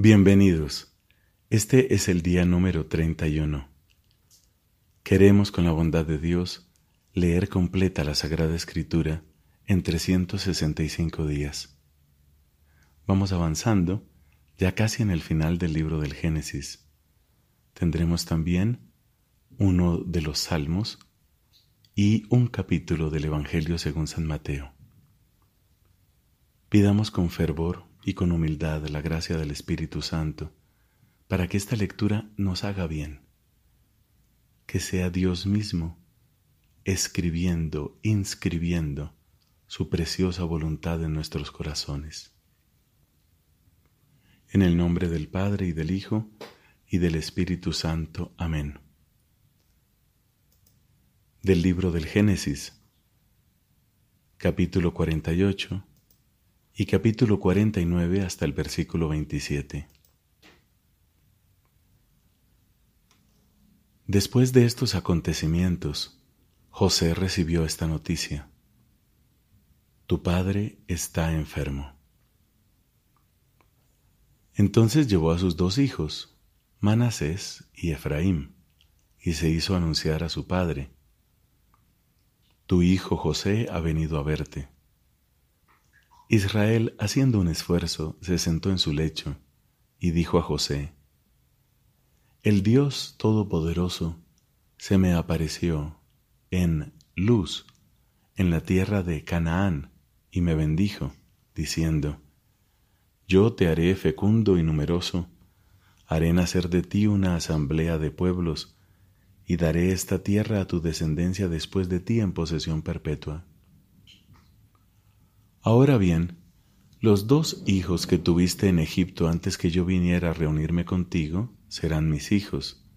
Bienvenidos. Este es el día número 31. Queremos, con la bondad de Dios, leer completa la Sagrada Escritura en 365 días. Vamos avanzando, ya casi en el final del libro del Génesis. Tendremos también uno de los Salmos y un capítulo del Evangelio según San Mateo. Pidamos con fervor y con humildad la gracia del Espíritu Santo para que esta lectura nos haga bien, que sea Dios mismo escribiendo, inscribiendo su preciosa voluntad en nuestros corazones. En el nombre del Padre y del Hijo y del Espíritu Santo. Amén. Del libro del Génesis, capítulo 48 y capítulo 49 hasta el versículo 27. Después de estos acontecimientos, José recibió esta noticia. Tu padre está enfermo. Entonces llevó a sus dos hijos, Manasés y Efraín, y se hizo anunciar a su padre, Tu hijo José ha venido a verte. Israel, haciendo un esfuerzo, se sentó en su lecho y dijo a José, El Dios Todopoderoso se me apareció en luz en la tierra de Canaán y me bendijo, diciendo, Yo te haré fecundo y numeroso, haré nacer de ti una asamblea de pueblos, y daré esta tierra a tu descendencia después de ti en posesión perpetua. Ahora bien, los dos hijos que tuviste en Egipto antes que yo viniera a reunirme contigo serán mis hijos.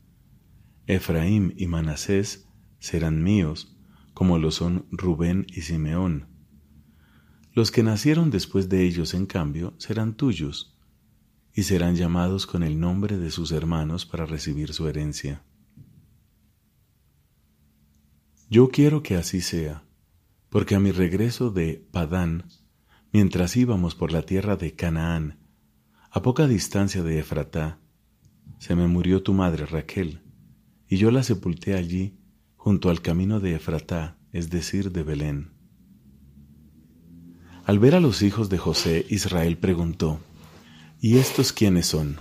Efraín y Manasés serán míos, como lo son Rubén y Simeón. Los que nacieron después de ellos, en cambio, serán tuyos, y serán llamados con el nombre de sus hermanos para recibir su herencia. Yo quiero que así sea porque a mi regreso de Padán, mientras íbamos por la tierra de Canaán, a poca distancia de Efratá, se me murió tu madre Raquel, y yo la sepulté allí, junto al camino de Efratá, es decir, de Belén. Al ver a los hijos de José, Israel preguntó, ¿Y estos quiénes son?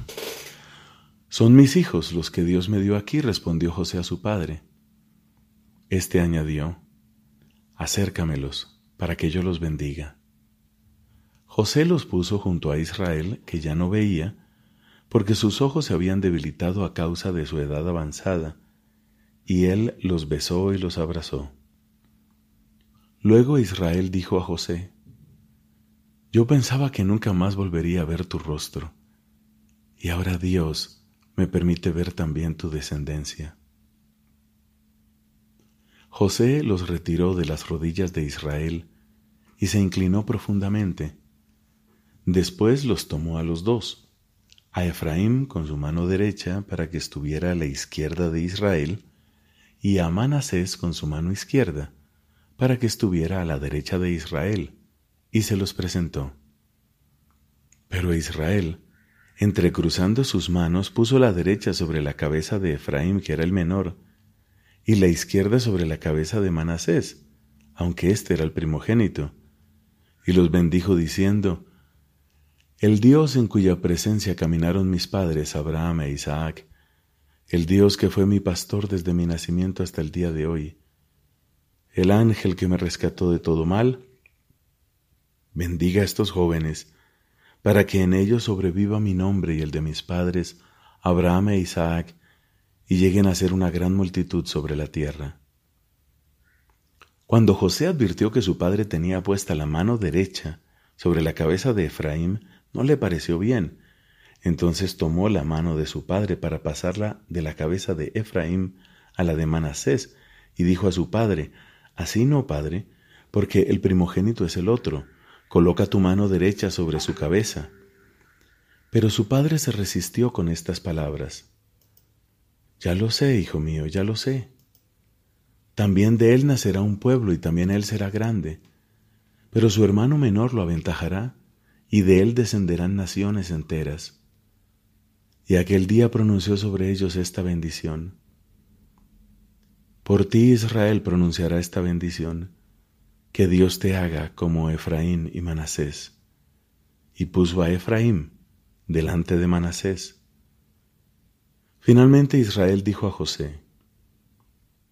Son mis hijos los que Dios me dio aquí, respondió José a su padre. Este añadió, acércamelos para que yo los bendiga. José los puso junto a Israel, que ya no veía, porque sus ojos se habían debilitado a causa de su edad avanzada, y él los besó y los abrazó. Luego Israel dijo a José, Yo pensaba que nunca más volvería a ver tu rostro, y ahora Dios me permite ver también tu descendencia. José los retiró de las rodillas de Israel y se inclinó profundamente. Después los tomó a los dos, a Efraín con su mano derecha para que estuviera a la izquierda de Israel, y a Manasés con su mano izquierda para que estuviera a la derecha de Israel, y se los presentó. Pero Israel, entrecruzando sus manos, puso la derecha sobre la cabeza de Efraín, que era el menor, y la izquierda sobre la cabeza de Manasés, aunque éste era el primogénito, y los bendijo diciendo, El Dios en cuya presencia caminaron mis padres Abraham e Isaac, el Dios que fue mi pastor desde mi nacimiento hasta el día de hoy, el ángel que me rescató de todo mal, bendiga a estos jóvenes, para que en ellos sobreviva mi nombre y el de mis padres, Abraham e Isaac, y lleguen a ser una gran multitud sobre la tierra. Cuando José advirtió que su padre tenía puesta la mano derecha sobre la cabeza de Efraín, no le pareció bien. Entonces tomó la mano de su padre para pasarla de la cabeza de Efraín a la de Manasés, y dijo a su padre, Así no, padre, porque el primogénito es el otro, coloca tu mano derecha sobre su cabeza. Pero su padre se resistió con estas palabras. Ya lo sé, hijo mío, ya lo sé. También de él nacerá un pueblo y también él será grande. Pero su hermano menor lo aventajará y de él descenderán naciones enteras. y aquel día pronunció sobre ellos esta bendición. Por ti Israel pronunciará esta bendición, que Dios te haga como Efraín y Manasés. Y puso a Efraín delante de Manasés. Finalmente Israel dijo a José,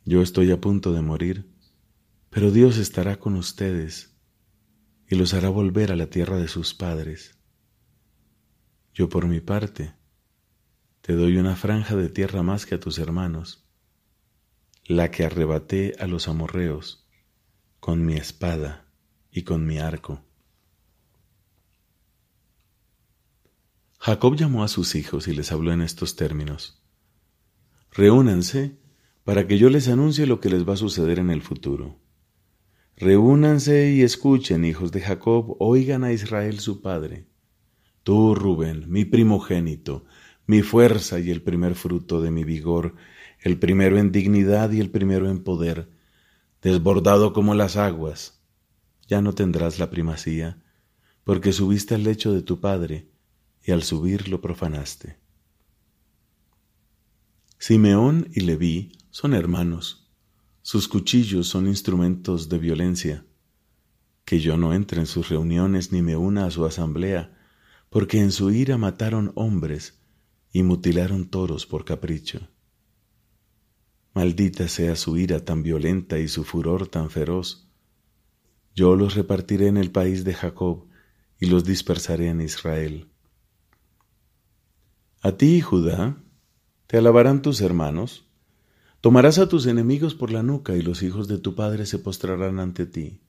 Yo estoy a punto de morir, pero Dios estará con ustedes y los hará volver a la tierra de sus padres. Yo por mi parte, te doy una franja de tierra más que a tus hermanos, la que arrebaté a los amorreos con mi espada y con mi arco. Jacob llamó a sus hijos y les habló en estos términos. Reúnanse para que yo les anuncie lo que les va a suceder en el futuro. Reúnanse y escuchen, hijos de Jacob, oigan a Israel su padre. Tú, Rubén, mi primogénito, mi fuerza y el primer fruto de mi vigor, el primero en dignidad y el primero en poder, desbordado como las aguas. Ya no tendrás la primacía, porque subiste al lecho de tu padre, y al subir lo profanaste. Simeón y Leví son hermanos, sus cuchillos son instrumentos de violencia. Que yo no entre en sus reuniones ni me una a su asamblea, porque en su ira mataron hombres y mutilaron toros por capricho. Maldita sea su ira tan violenta y su furor tan feroz. Yo los repartiré en el país de Jacob y los dispersaré en Israel. A ti, Judá, te alabarán tus hermanos. Tomarás a tus enemigos por la nuca y los hijos de tu padre se postrarán ante ti.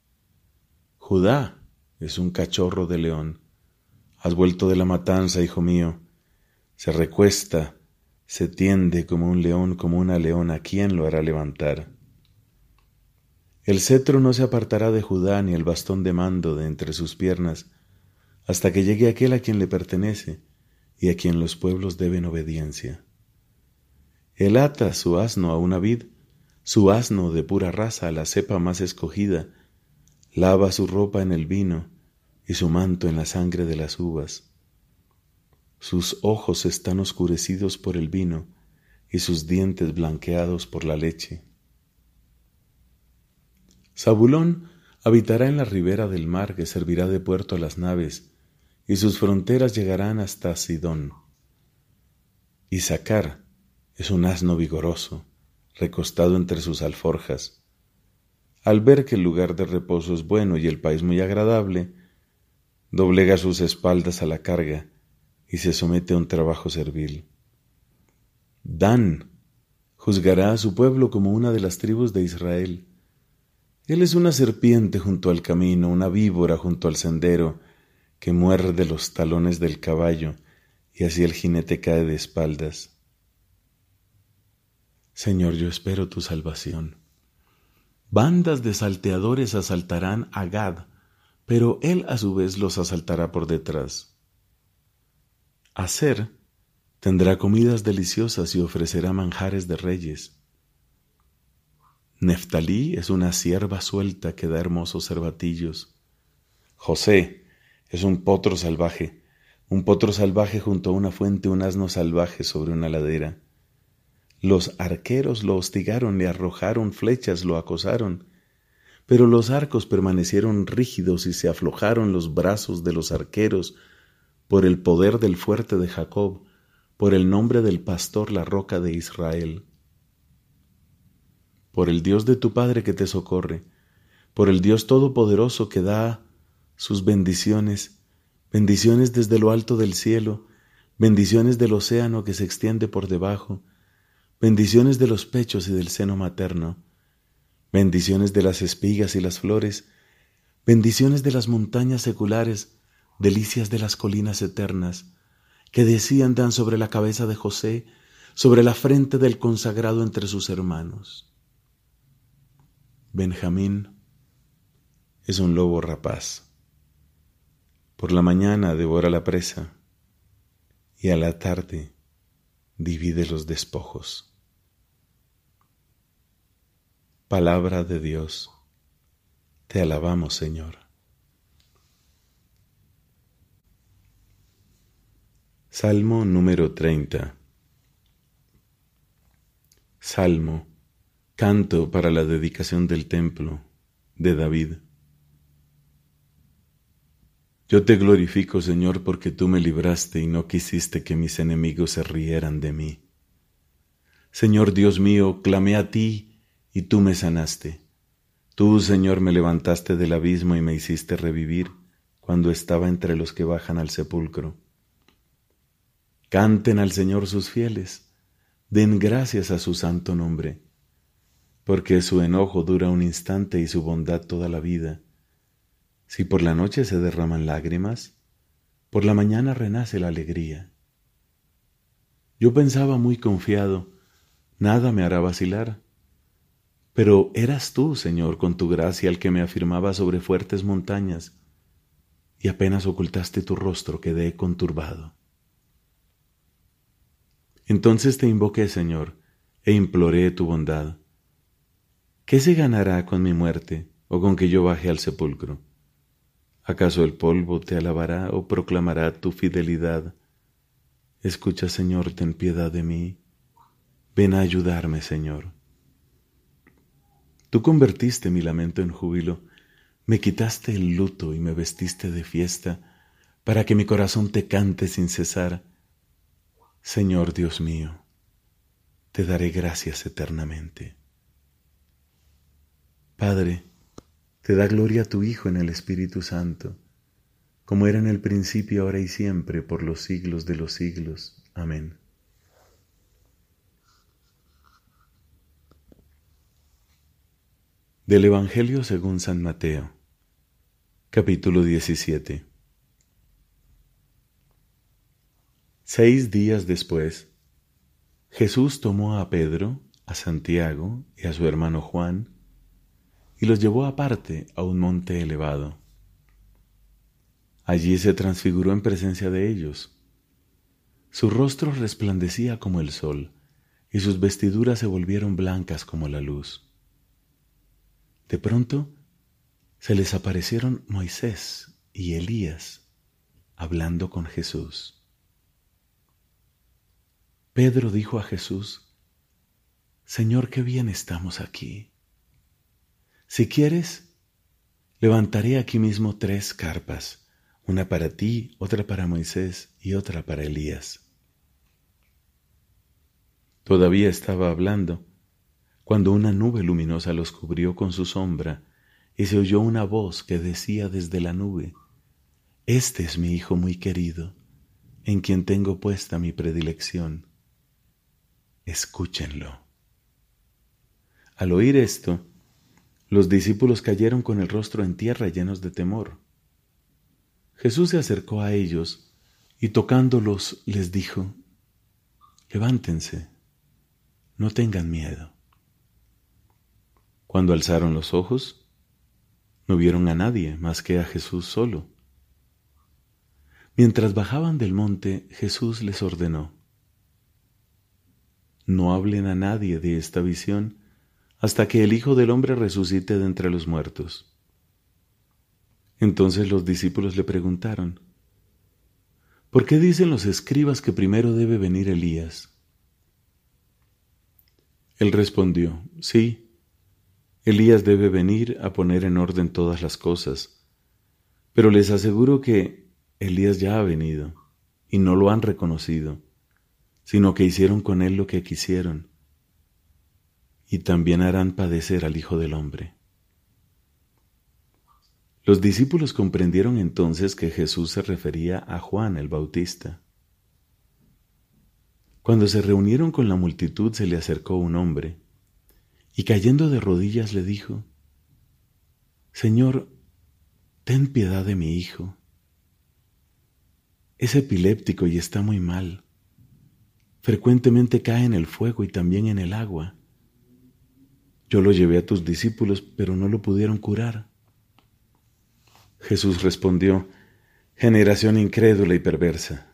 Judá es un cachorro de león. Has vuelto de la matanza, hijo mío. Se recuesta se tiende como un león, como una leona, ¿quién lo hará levantar? El cetro no se apartará de Judá ni el bastón de mando de entre sus piernas, hasta que llegue aquel a quien le pertenece y a quien los pueblos deben obediencia. Él ata su asno a una vid, su asno de pura raza a la cepa más escogida, lava su ropa en el vino y su manto en la sangre de las uvas sus ojos están oscurecidos por el vino y sus dientes blanqueados por la leche. Zabulón habitará en la ribera del mar que servirá de puerto a las naves, y sus fronteras llegarán hasta Sidón. Isaacar es un asno vigoroso, recostado entre sus alforjas. Al ver que el lugar de reposo es bueno y el país muy agradable, doblega sus espaldas a la carga y se somete a un trabajo servil. Dan juzgará a su pueblo como una de las tribus de Israel. Él es una serpiente junto al camino, una víbora junto al sendero, que muerde los talones del caballo, y así el jinete cae de espaldas. Señor, yo espero tu salvación. Bandas de salteadores asaltarán a Gad, pero él a su vez los asaltará por detrás. Hacer tendrá comidas deliciosas y ofrecerá manjares de reyes. Neftalí es una sierva suelta que da hermosos cervatillos. José es un potro salvaje, un potro salvaje junto a una fuente, un asno salvaje sobre una ladera. Los arqueros lo hostigaron, le arrojaron flechas, lo acosaron, pero los arcos permanecieron rígidos y se aflojaron los brazos de los arqueros por el poder del fuerte de Jacob, por el nombre del pastor la roca de Israel. Por el Dios de tu Padre que te socorre, por el Dios Todopoderoso que da sus bendiciones, bendiciones desde lo alto del cielo, bendiciones del océano que se extiende por debajo, bendiciones de los pechos y del seno materno, bendiciones de las espigas y las flores, bendiciones de las montañas seculares, delicias de las colinas eternas, que desciendan sobre la cabeza de José, sobre la frente del consagrado entre sus hermanos. Benjamín es un lobo rapaz. Por la mañana devora la presa y a la tarde divide los despojos. Palabra de Dios, te alabamos Señor. Salmo número 30 Salmo, canto para la dedicación del templo de David. Yo te glorifico, Señor, porque tú me libraste y no quisiste que mis enemigos se rieran de mí. Señor Dios mío, clamé a ti y tú me sanaste. Tú, Señor, me levantaste del abismo y me hiciste revivir cuando estaba entre los que bajan al sepulcro. Canten al Señor sus fieles, den gracias a su santo nombre, porque su enojo dura un instante y su bondad toda la vida. Si por la noche se derraman lágrimas, por la mañana renace la alegría. Yo pensaba muy confiado, nada me hará vacilar. Pero eras tú, Señor, con tu gracia el que me afirmaba sobre fuertes montañas, y apenas ocultaste tu rostro quedé conturbado. Entonces te invoqué, Señor, e imploré tu bondad. ¿Qué se ganará con mi muerte o con que yo baje al sepulcro? ¿Acaso el polvo te alabará o proclamará tu fidelidad? Escucha, Señor, ten piedad de mí. Ven a ayudarme, Señor. Tú convertiste mi lamento en júbilo, me quitaste el luto y me vestiste de fiesta, para que mi corazón te cante sin cesar Señor Dios mío, te daré gracias eternamente. Padre, te da gloria a tu Hijo en el Espíritu Santo, como era en el principio, ahora y siempre, por los siglos de los siglos. Amén. Del Evangelio según San Mateo, capítulo 17. Seis días después, Jesús tomó a Pedro, a Santiago y a su hermano Juan, y los llevó aparte a un monte elevado. Allí se transfiguró en presencia de ellos. Su rostro resplandecía como el sol, y sus vestiduras se volvieron blancas como la luz. De pronto se les aparecieron Moisés y Elías hablando con Jesús. Pedro dijo a Jesús, Señor, qué bien estamos aquí. Si quieres, levantaré aquí mismo tres carpas, una para ti, otra para Moisés y otra para Elías. Todavía estaba hablando cuando una nube luminosa los cubrió con su sombra y se oyó una voz que decía desde la nube, Este es mi Hijo muy querido, en quien tengo puesta mi predilección escúchenlo. Al oír esto, los discípulos cayeron con el rostro en tierra llenos de temor. Jesús se acercó a ellos y tocándolos les dijo, Levántense, no tengan miedo. Cuando alzaron los ojos, no vieron a nadie más que a Jesús solo. Mientras bajaban del monte, Jesús les ordenó, no hablen a nadie de esta visión hasta que el Hijo del Hombre resucite de entre los muertos. Entonces los discípulos le preguntaron, ¿por qué dicen los escribas que primero debe venir Elías? Él respondió, sí, Elías debe venir a poner en orden todas las cosas, pero les aseguro que Elías ya ha venido y no lo han reconocido sino que hicieron con él lo que quisieron, y también harán padecer al Hijo del Hombre. Los discípulos comprendieron entonces que Jesús se refería a Juan el Bautista. Cuando se reunieron con la multitud se le acercó un hombre, y cayendo de rodillas le dijo, Señor, ten piedad de mi hijo. Es epiléptico y está muy mal frecuentemente cae en el fuego y también en el agua. Yo lo llevé a tus discípulos, pero no lo pudieron curar. Jesús respondió, Generación incrédula y perversa,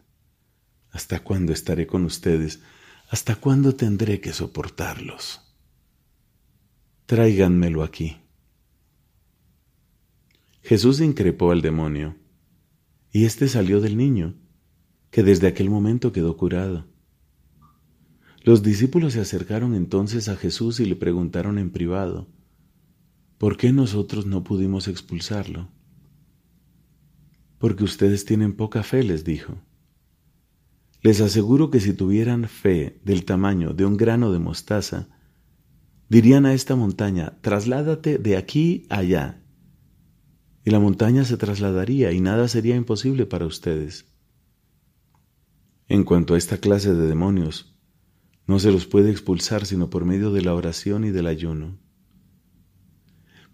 ¿hasta cuándo estaré con ustedes? ¿Hasta cuándo tendré que soportarlos? Tráiganmelo aquí. Jesús increpó al demonio, y éste salió del niño que desde aquel momento quedó curado. Los discípulos se acercaron entonces a Jesús y le preguntaron en privado, ¿por qué nosotros no pudimos expulsarlo? Porque ustedes tienen poca fe, les dijo. Les aseguro que si tuvieran fe del tamaño de un grano de mostaza, dirían a esta montaña, trasládate de aquí allá. Y la montaña se trasladaría y nada sería imposible para ustedes. En cuanto a esta clase de demonios, no se los puede expulsar sino por medio de la oración y del ayuno.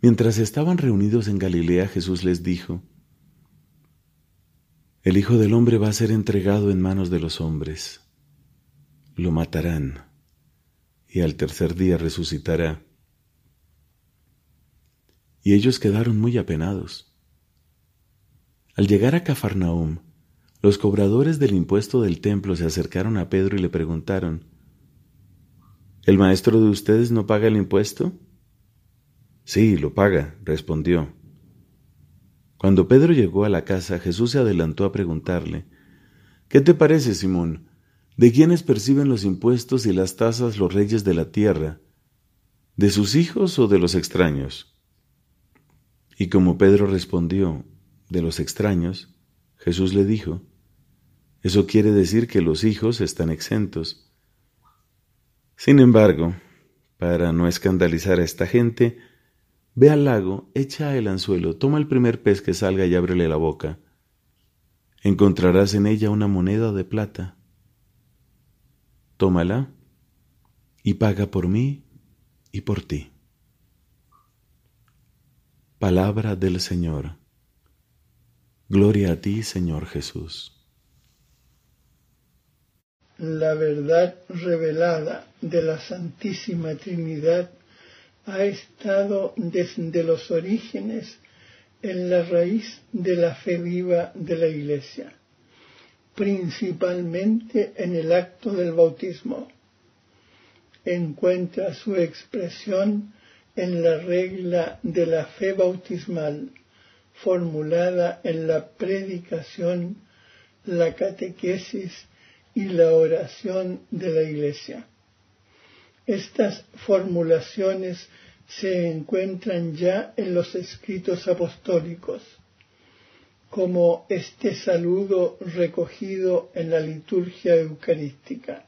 Mientras estaban reunidos en Galilea, Jesús les dijo, El Hijo del Hombre va a ser entregado en manos de los hombres. Lo matarán y al tercer día resucitará. Y ellos quedaron muy apenados. Al llegar a Cafarnaum, los cobradores del impuesto del templo se acercaron a Pedro y le preguntaron, ¿El maestro de ustedes no paga el impuesto? Sí, lo paga, respondió. Cuando Pedro llegó a la casa, Jesús se adelantó a preguntarle, ¿Qué te parece, Simón? ¿De quiénes perciben los impuestos y las tasas los reyes de la tierra? ¿De sus hijos o de los extraños? Y como Pedro respondió, de los extraños, Jesús le dijo, eso quiere decir que los hijos están exentos. Sin embargo, para no escandalizar a esta gente, ve al lago, echa el anzuelo, toma el primer pez que salga y ábrele la boca. Encontrarás en ella una moneda de plata. Tómala y paga por mí y por ti. Palabra del Señor. Gloria a ti, Señor Jesús la verdad revelada de la Santísima Trinidad ha estado desde los orígenes en la raíz de la fe viva de la Iglesia, principalmente en el acto del bautismo. Encuentra su expresión en la regla de la fe bautismal, formulada en la predicación, la catequesis y la oración de la Iglesia. Estas formulaciones se encuentran ya en los escritos apostólicos, como este saludo recogido en la liturgia eucarística.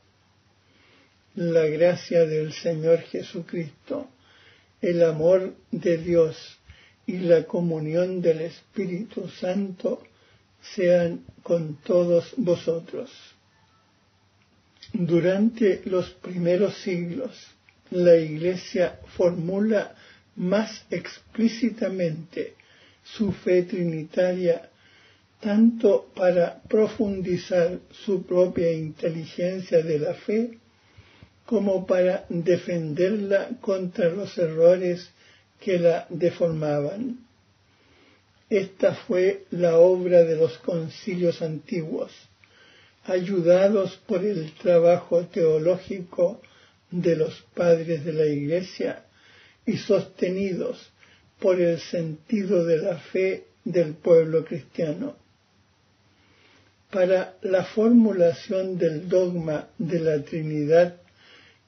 La gracia del Señor Jesucristo, el amor de Dios y la comunión del Espíritu Santo sean con todos vosotros. Durante los primeros siglos, la Iglesia formula más explícitamente su fe trinitaria tanto para profundizar su propia inteligencia de la fe como para defenderla contra los errores que la deformaban. Esta fue la obra de los concilios antiguos ayudados por el trabajo teológico de los padres de la Iglesia y sostenidos por el sentido de la fe del pueblo cristiano. Para la formulación del dogma de la Trinidad,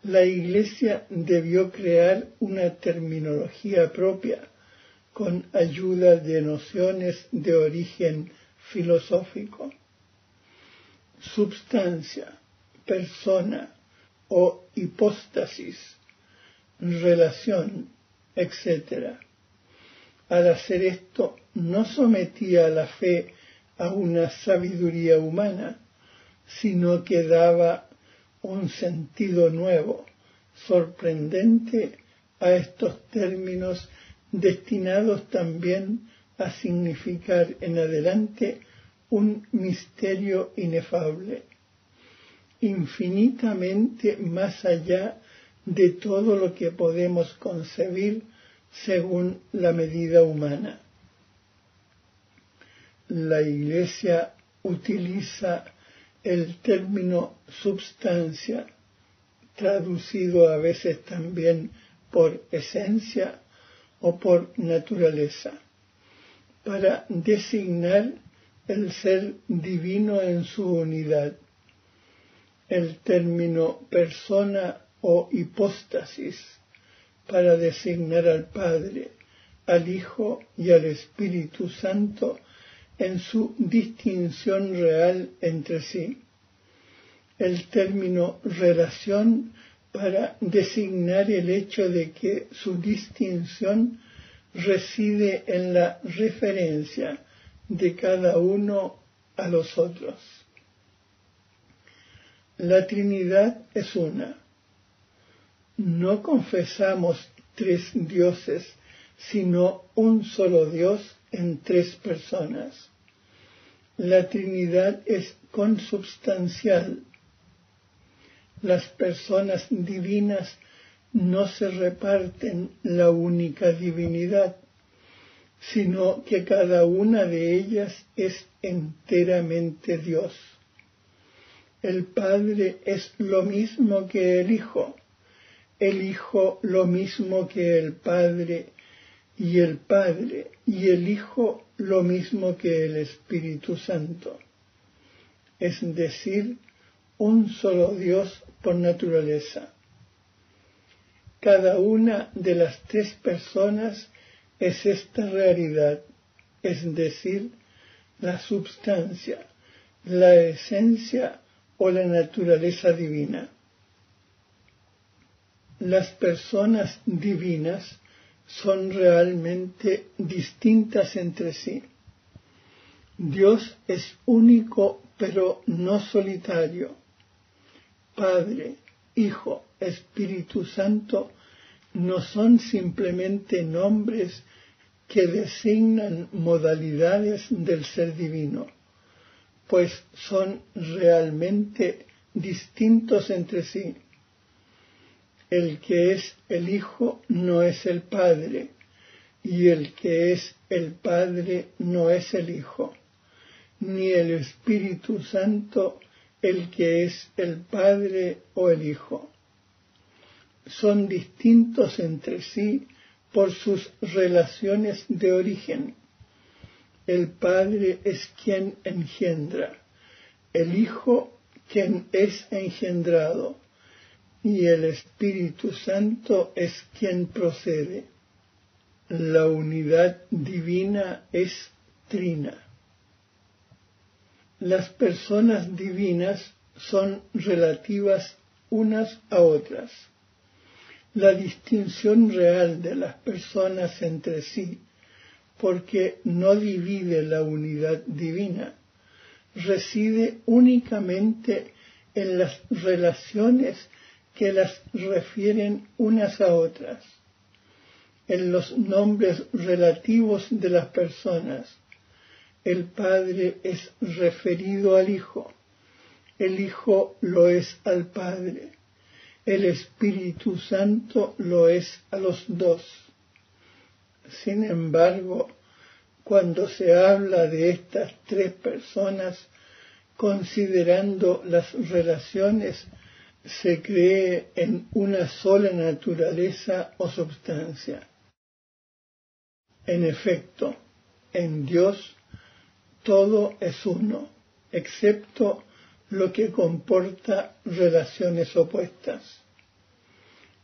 la Iglesia debió crear una terminología propia con ayuda de nociones de origen filosófico substancia, persona o hipóstasis, relación, etc. Al hacer esto, no sometía a la fe a una sabiduría humana, sino que daba un sentido nuevo, sorprendente a estos términos destinados también a significar en adelante un misterio inefable, infinitamente más allá de todo lo que podemos concebir según la medida humana. La Iglesia utiliza el término substancia, traducido a veces también por esencia o por naturaleza, para designar el ser divino en su unidad. El término persona o hipóstasis para designar al Padre, al Hijo y al Espíritu Santo en su distinción real entre sí. El término relación para designar el hecho de que su distinción reside en la referencia de cada uno a los otros. La Trinidad es una. No confesamos tres dioses, sino un solo Dios en tres personas. La Trinidad es consubstancial. Las personas divinas no se reparten la única divinidad, sino que cada una de ellas es enteramente Dios. El Padre es lo mismo que el Hijo, el Hijo lo mismo que el Padre, y el Padre y el Hijo lo mismo que el Espíritu Santo, es decir, un solo Dios por naturaleza. Cada una de las tres personas es esta realidad, es decir, la substancia, la esencia o la naturaleza divina. Las personas divinas son realmente distintas entre sí. Dios es único pero no solitario. Padre, Hijo, Espíritu Santo no son simplemente nombres que designan modalidades del ser divino, pues son realmente distintos entre sí. El que es el Hijo no es el Padre, y el que es el Padre no es el Hijo, ni el Espíritu Santo el que es el Padre o el Hijo. Son distintos entre sí por sus relaciones de origen. El Padre es quien engendra, el Hijo quien es engendrado, y el Espíritu Santo es quien procede. La unidad divina es trina. Las personas divinas son relativas unas a otras. La distinción real de las personas entre sí, porque no divide la unidad divina, reside únicamente en las relaciones que las refieren unas a otras, en los nombres relativos de las personas, el Padre es referido al Hijo, el Hijo lo es al Padre, el Espíritu Santo lo es a los dos. Sin embargo, cuando se habla de estas tres personas, considerando las relaciones, se cree en una sola naturaleza o substancia. En efecto, en Dios todo es uno, excepto lo que comporta relaciones opuestas.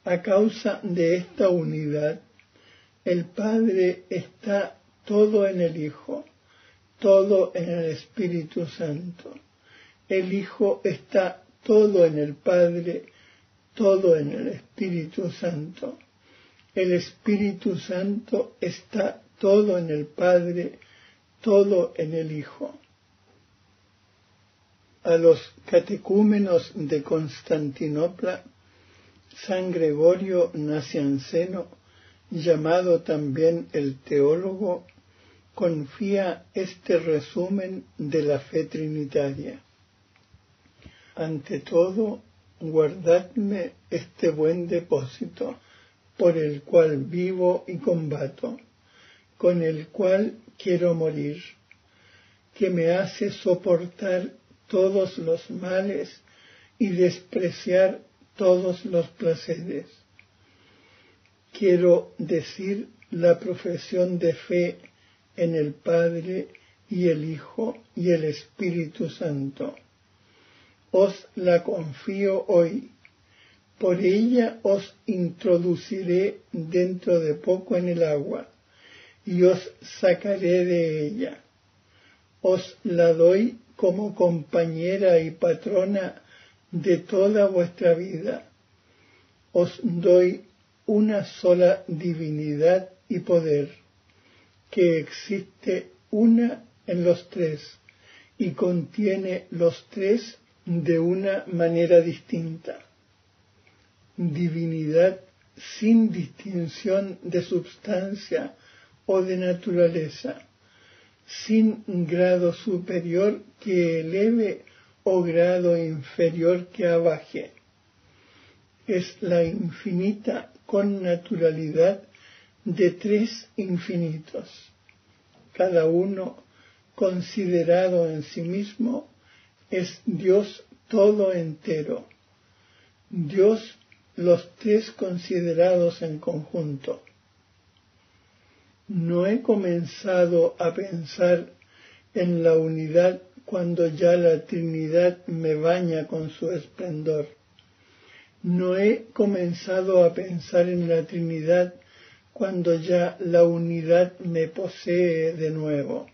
A causa de esta unidad, el Padre está todo en el Hijo, todo en el Espíritu Santo. El Hijo está todo en el Padre, todo en el Espíritu Santo. El Espíritu Santo está todo en el Padre, todo en el Hijo. A los catecúmenos de Constantinopla, San Gregorio Nacianceno, llamado también el teólogo, confía este resumen de la fe trinitaria. Ante todo, guardadme este buen depósito, por el cual vivo y combato, con el cual quiero morir, que me hace soportar todos los males y despreciar todos los placeres. Quiero decir la profesión de fe en el Padre y el Hijo y el Espíritu Santo. Os la confío hoy. Por ella os introduciré dentro de poco en el agua y os sacaré de ella. Os la doy como compañera y patrona de toda vuestra vida. Os doy una sola divinidad y poder, que existe una en los tres y contiene los tres de una manera distinta. Divinidad sin distinción de substancia o de naturaleza, sin grado superior que eleve o grado inferior que abaje. Es la infinita con naturalidad de tres infinitos, cada uno considerado en sí mismo es Dios todo entero, Dios los tres considerados en conjunto. No he comenzado a pensar en la unidad cuando ya la Trinidad me baña con su esplendor. No he comenzado a pensar en la Trinidad cuando ya la unidad me posee de nuevo